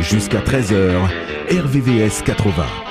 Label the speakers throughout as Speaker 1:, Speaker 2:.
Speaker 1: Jusqu'à 13h, RVVS 80.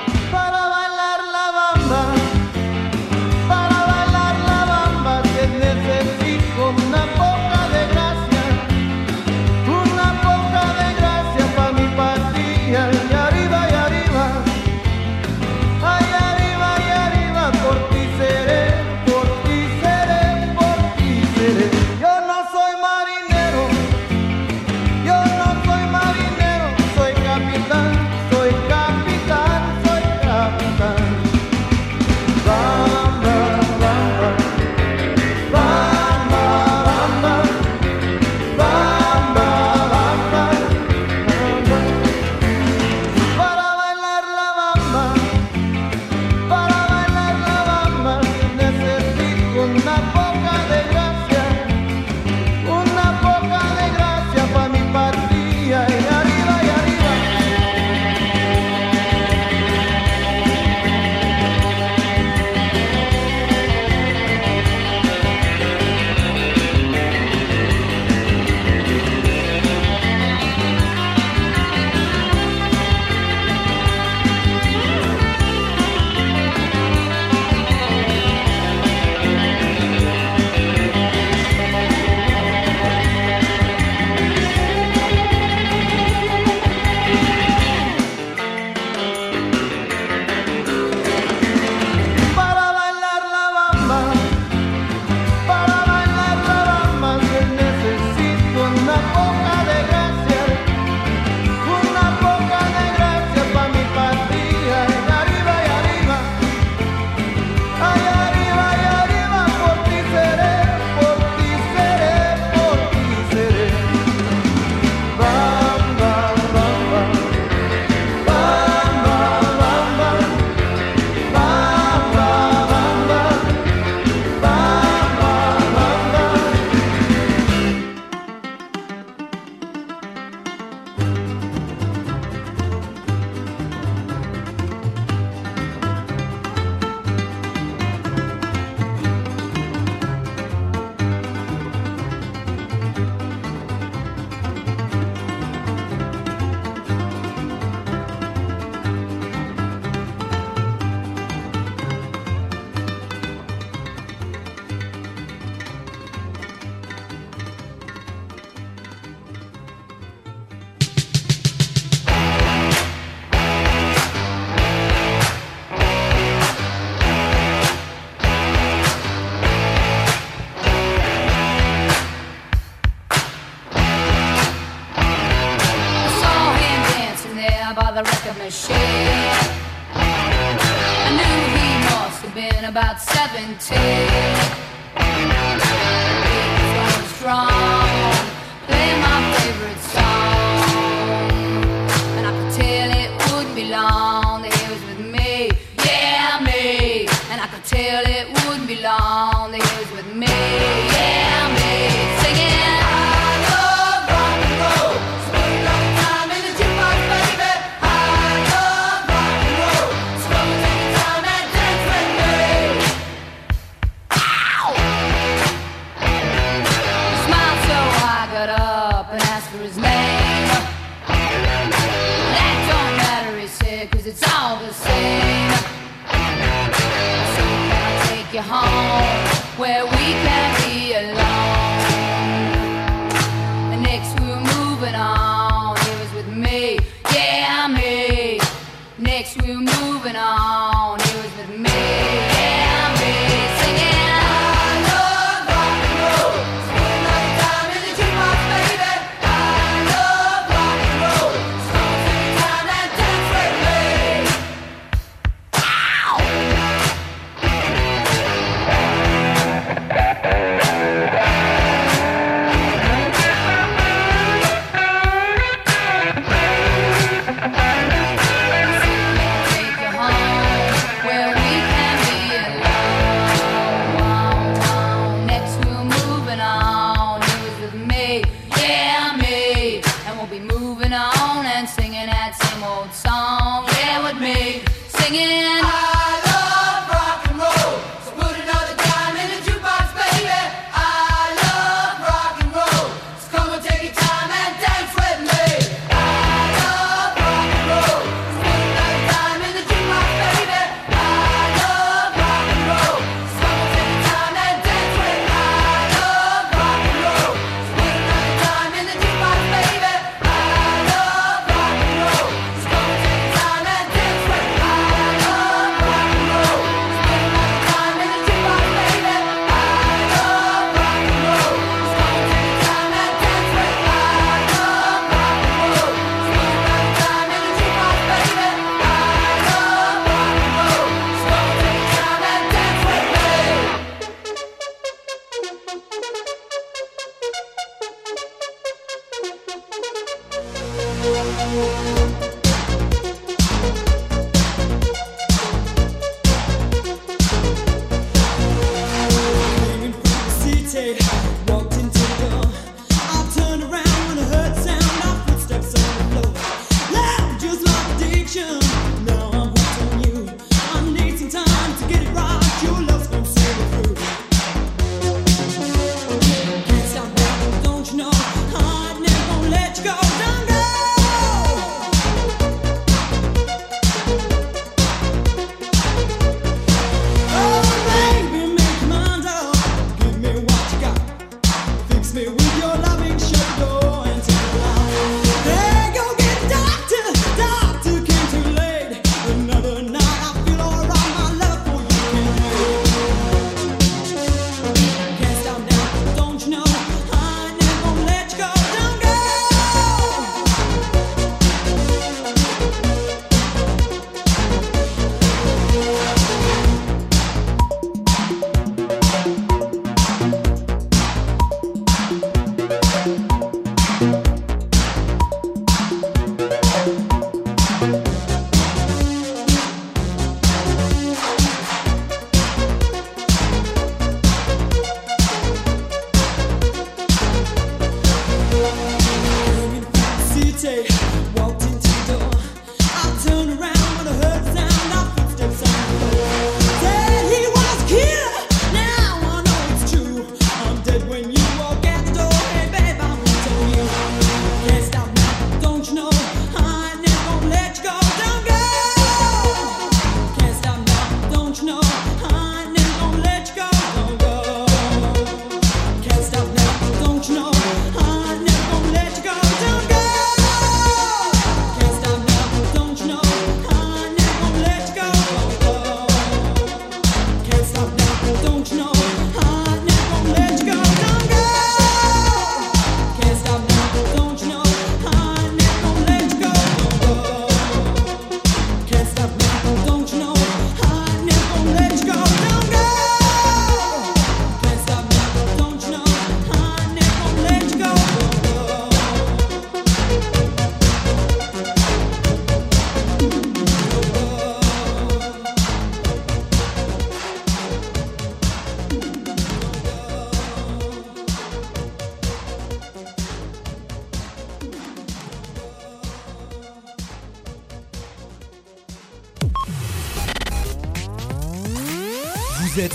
Speaker 2: take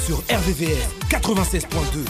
Speaker 2: sur RVVR 96.2.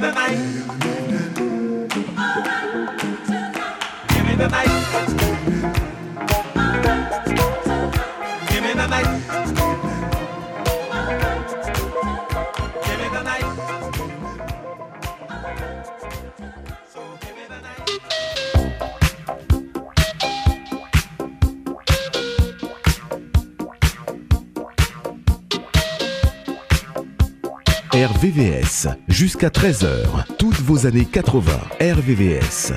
Speaker 2: the night.
Speaker 1: RVVS, jusqu'à 13h, toutes vos années 80, RVVS.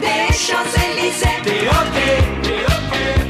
Speaker 3: Des Champs-Élysées. T'es
Speaker 4: ok, t'es ok.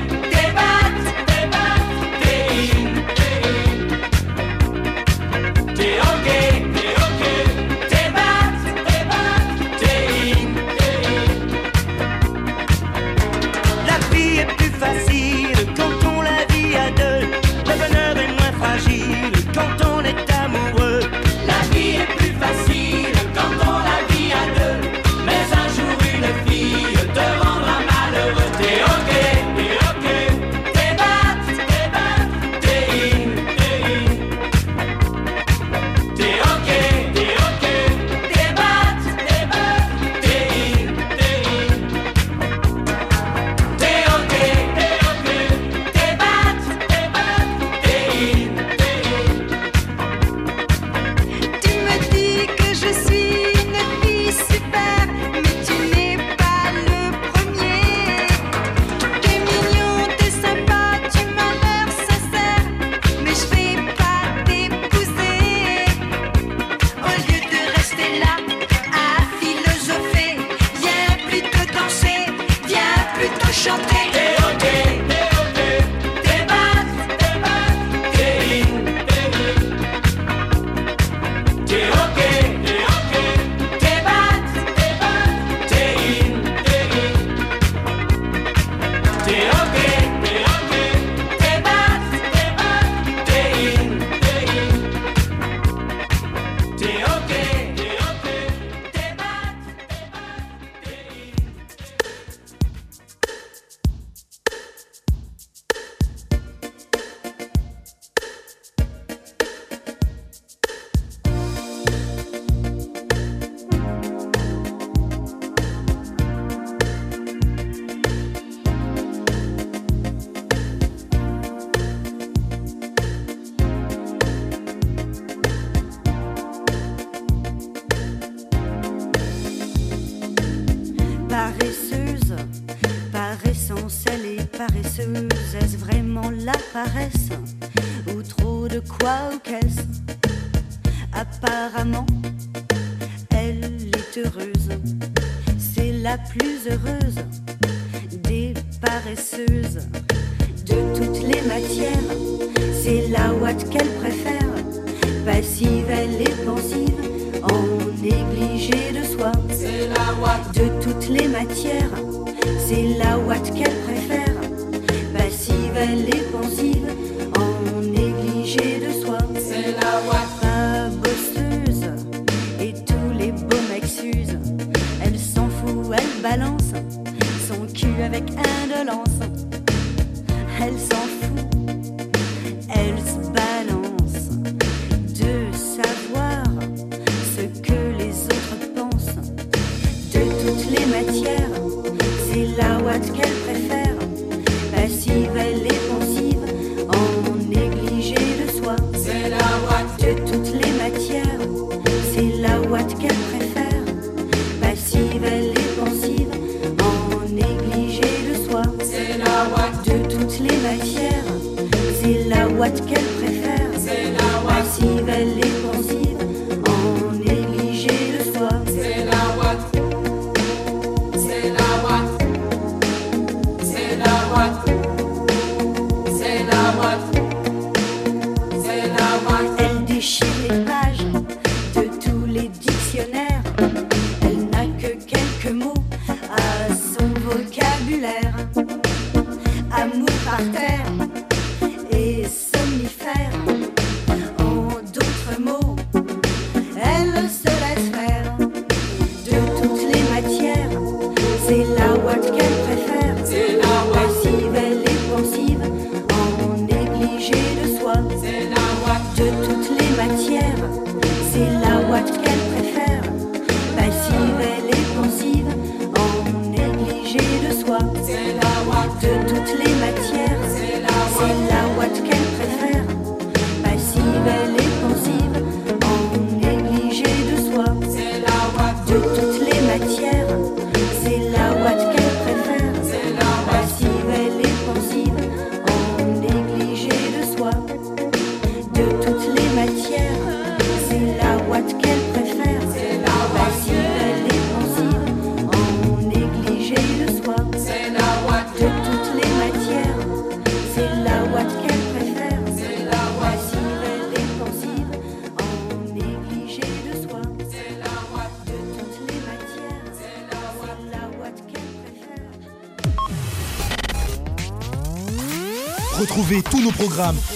Speaker 4: heureux.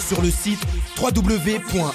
Speaker 4: Sur le site www.rvvs.fr.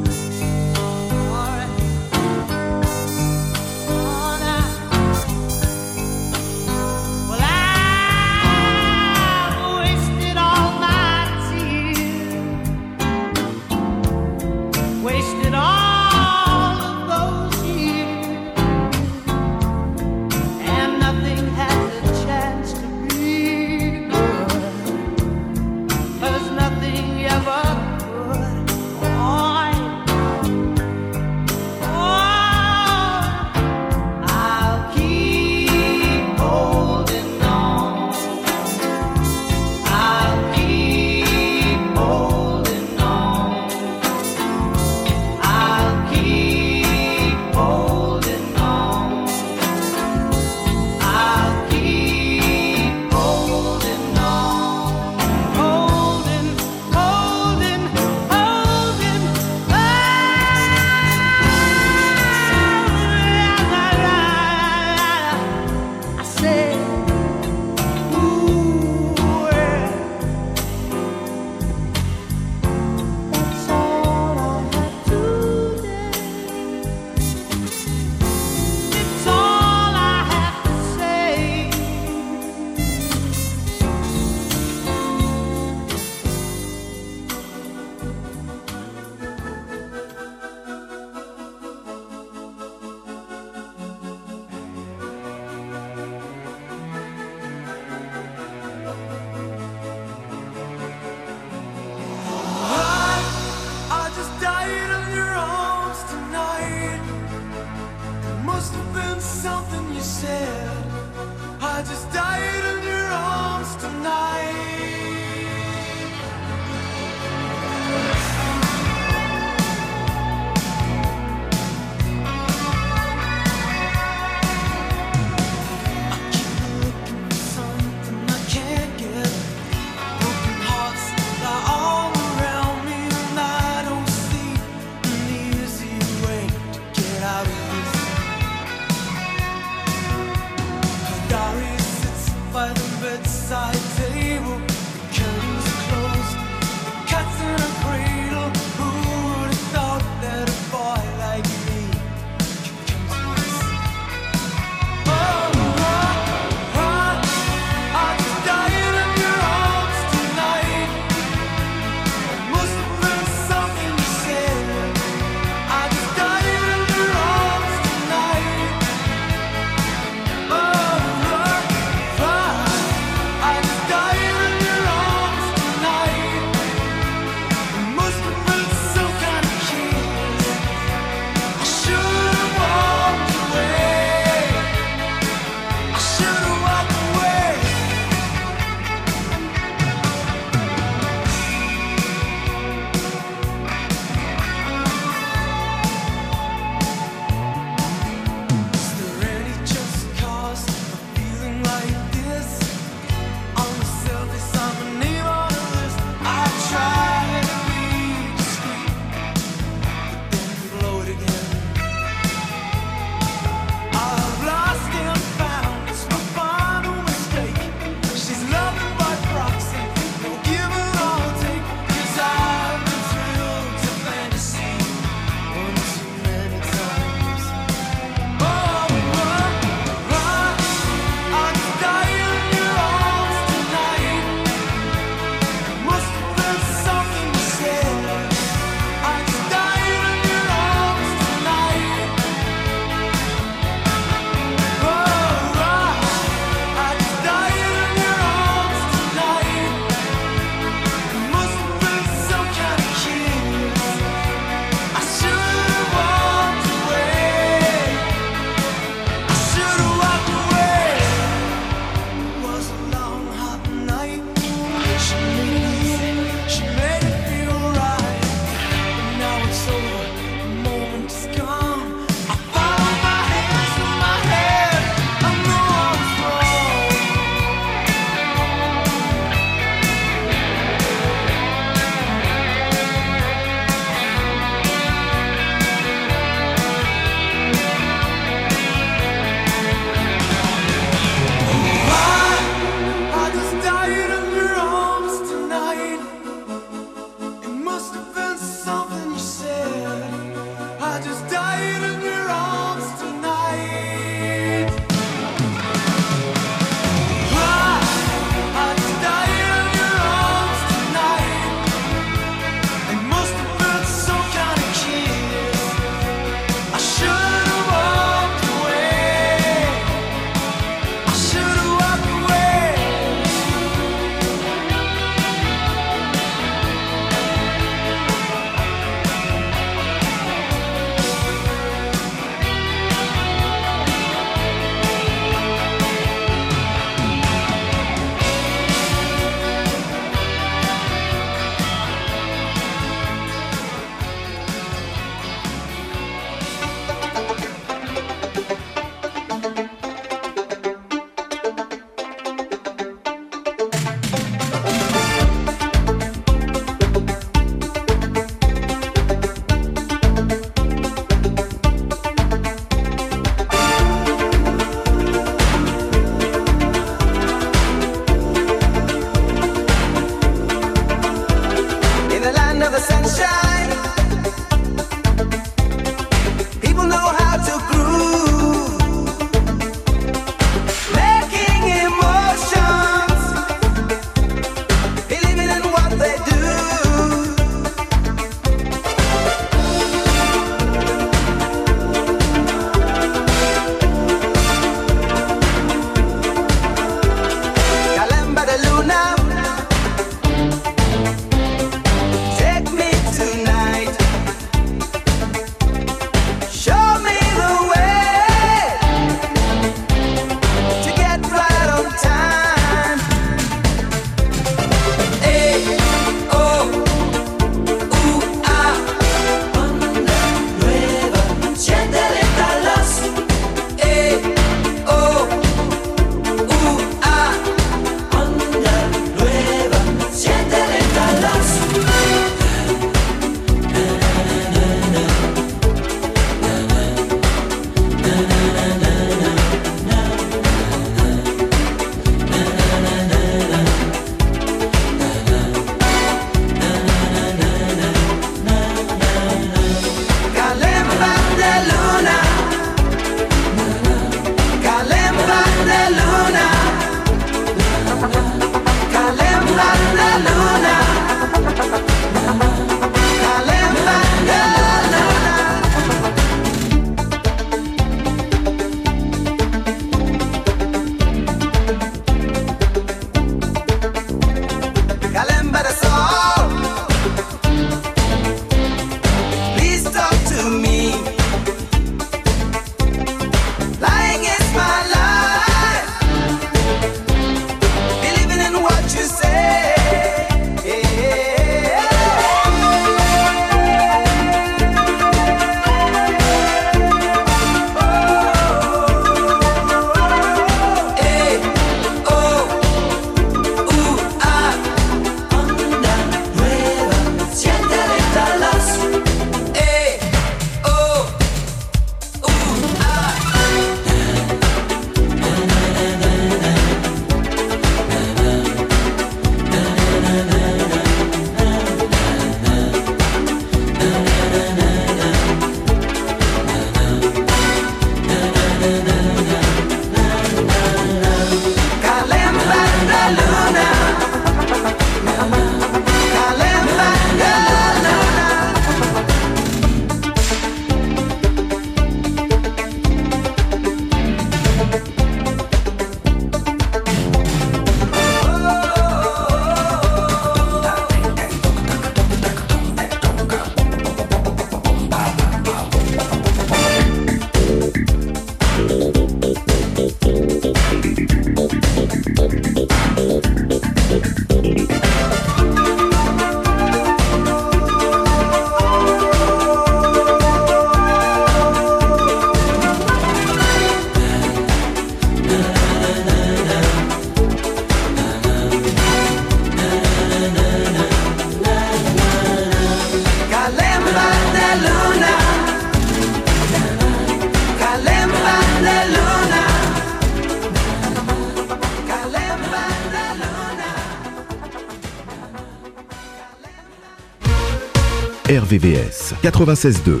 Speaker 5: RVVS 96.2.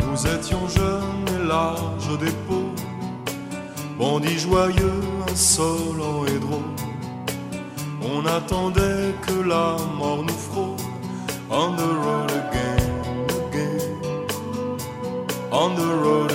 Speaker 6: Nous étions jeunes et larges d'épaules, bandits joyeux, insolents et drôles. On attendait que la mort nous frôle. On the road again, again, on the road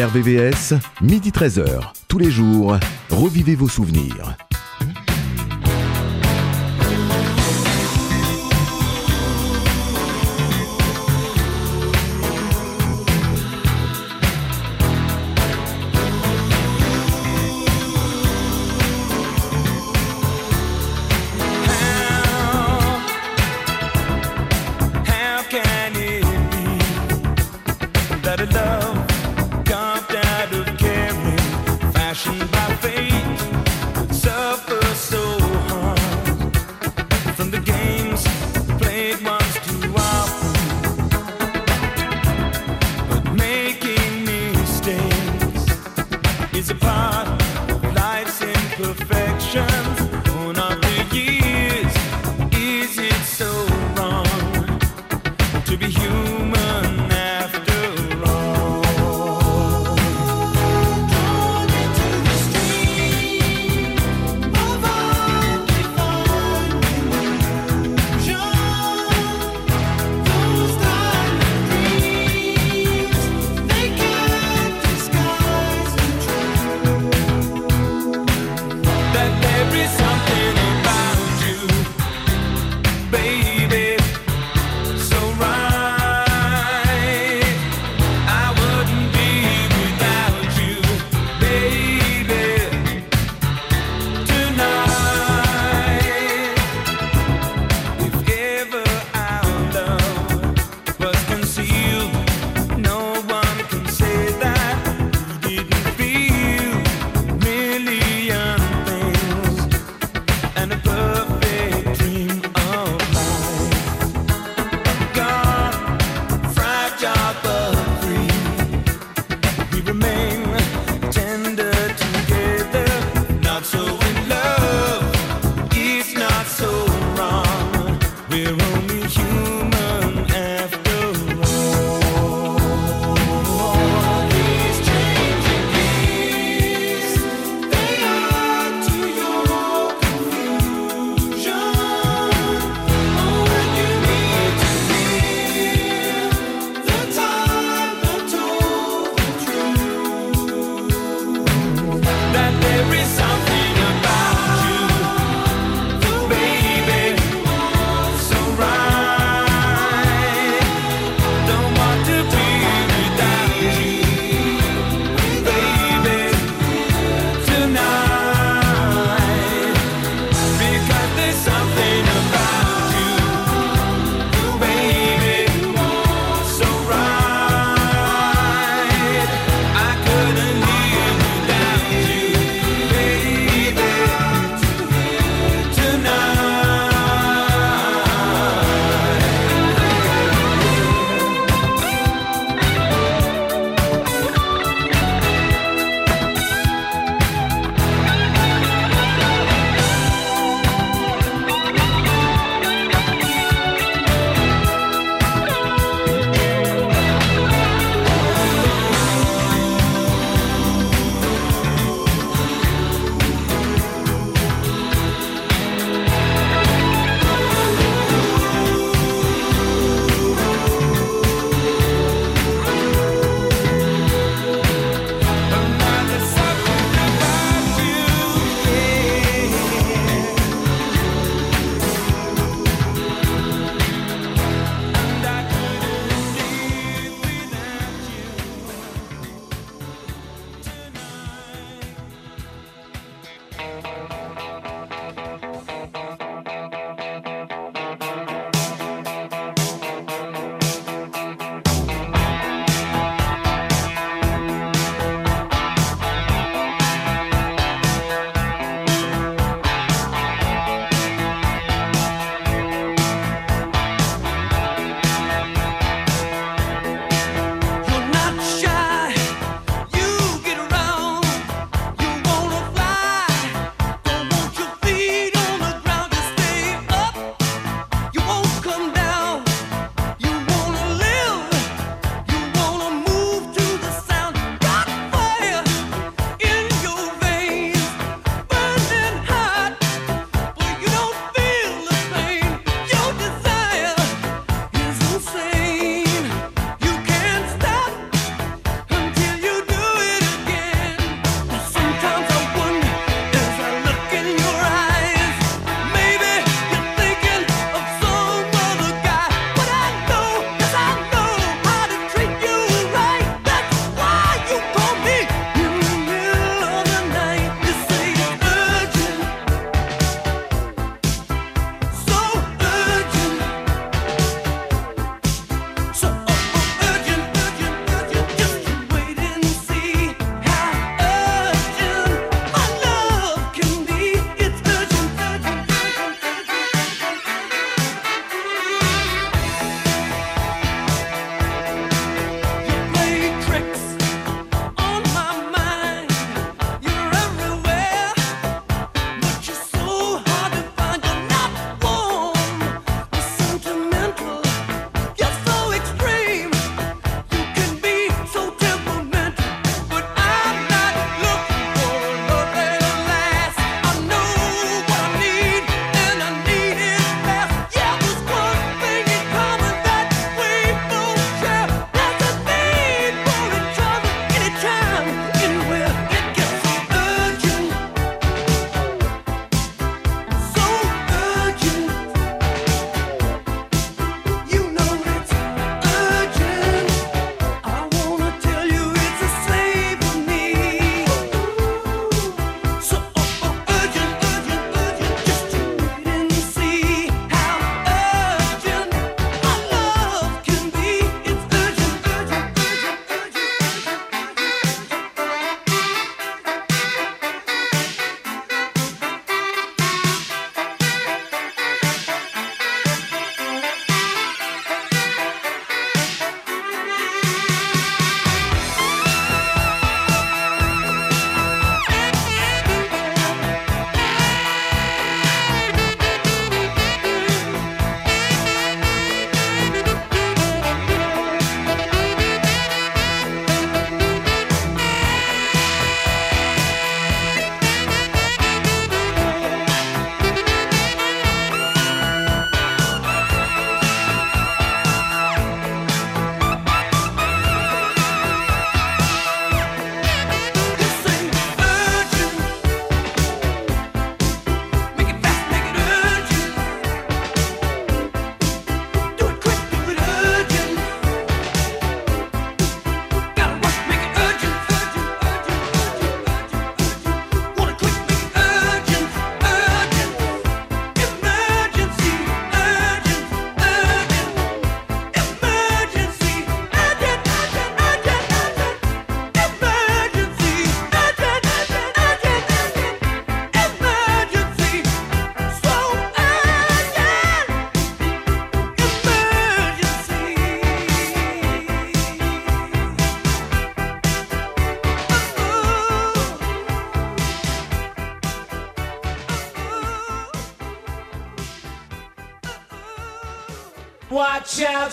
Speaker 7: RVVS, midi 13h. Tous les jours, revivez vos souvenirs.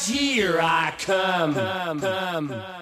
Speaker 8: Here I come. come, come, come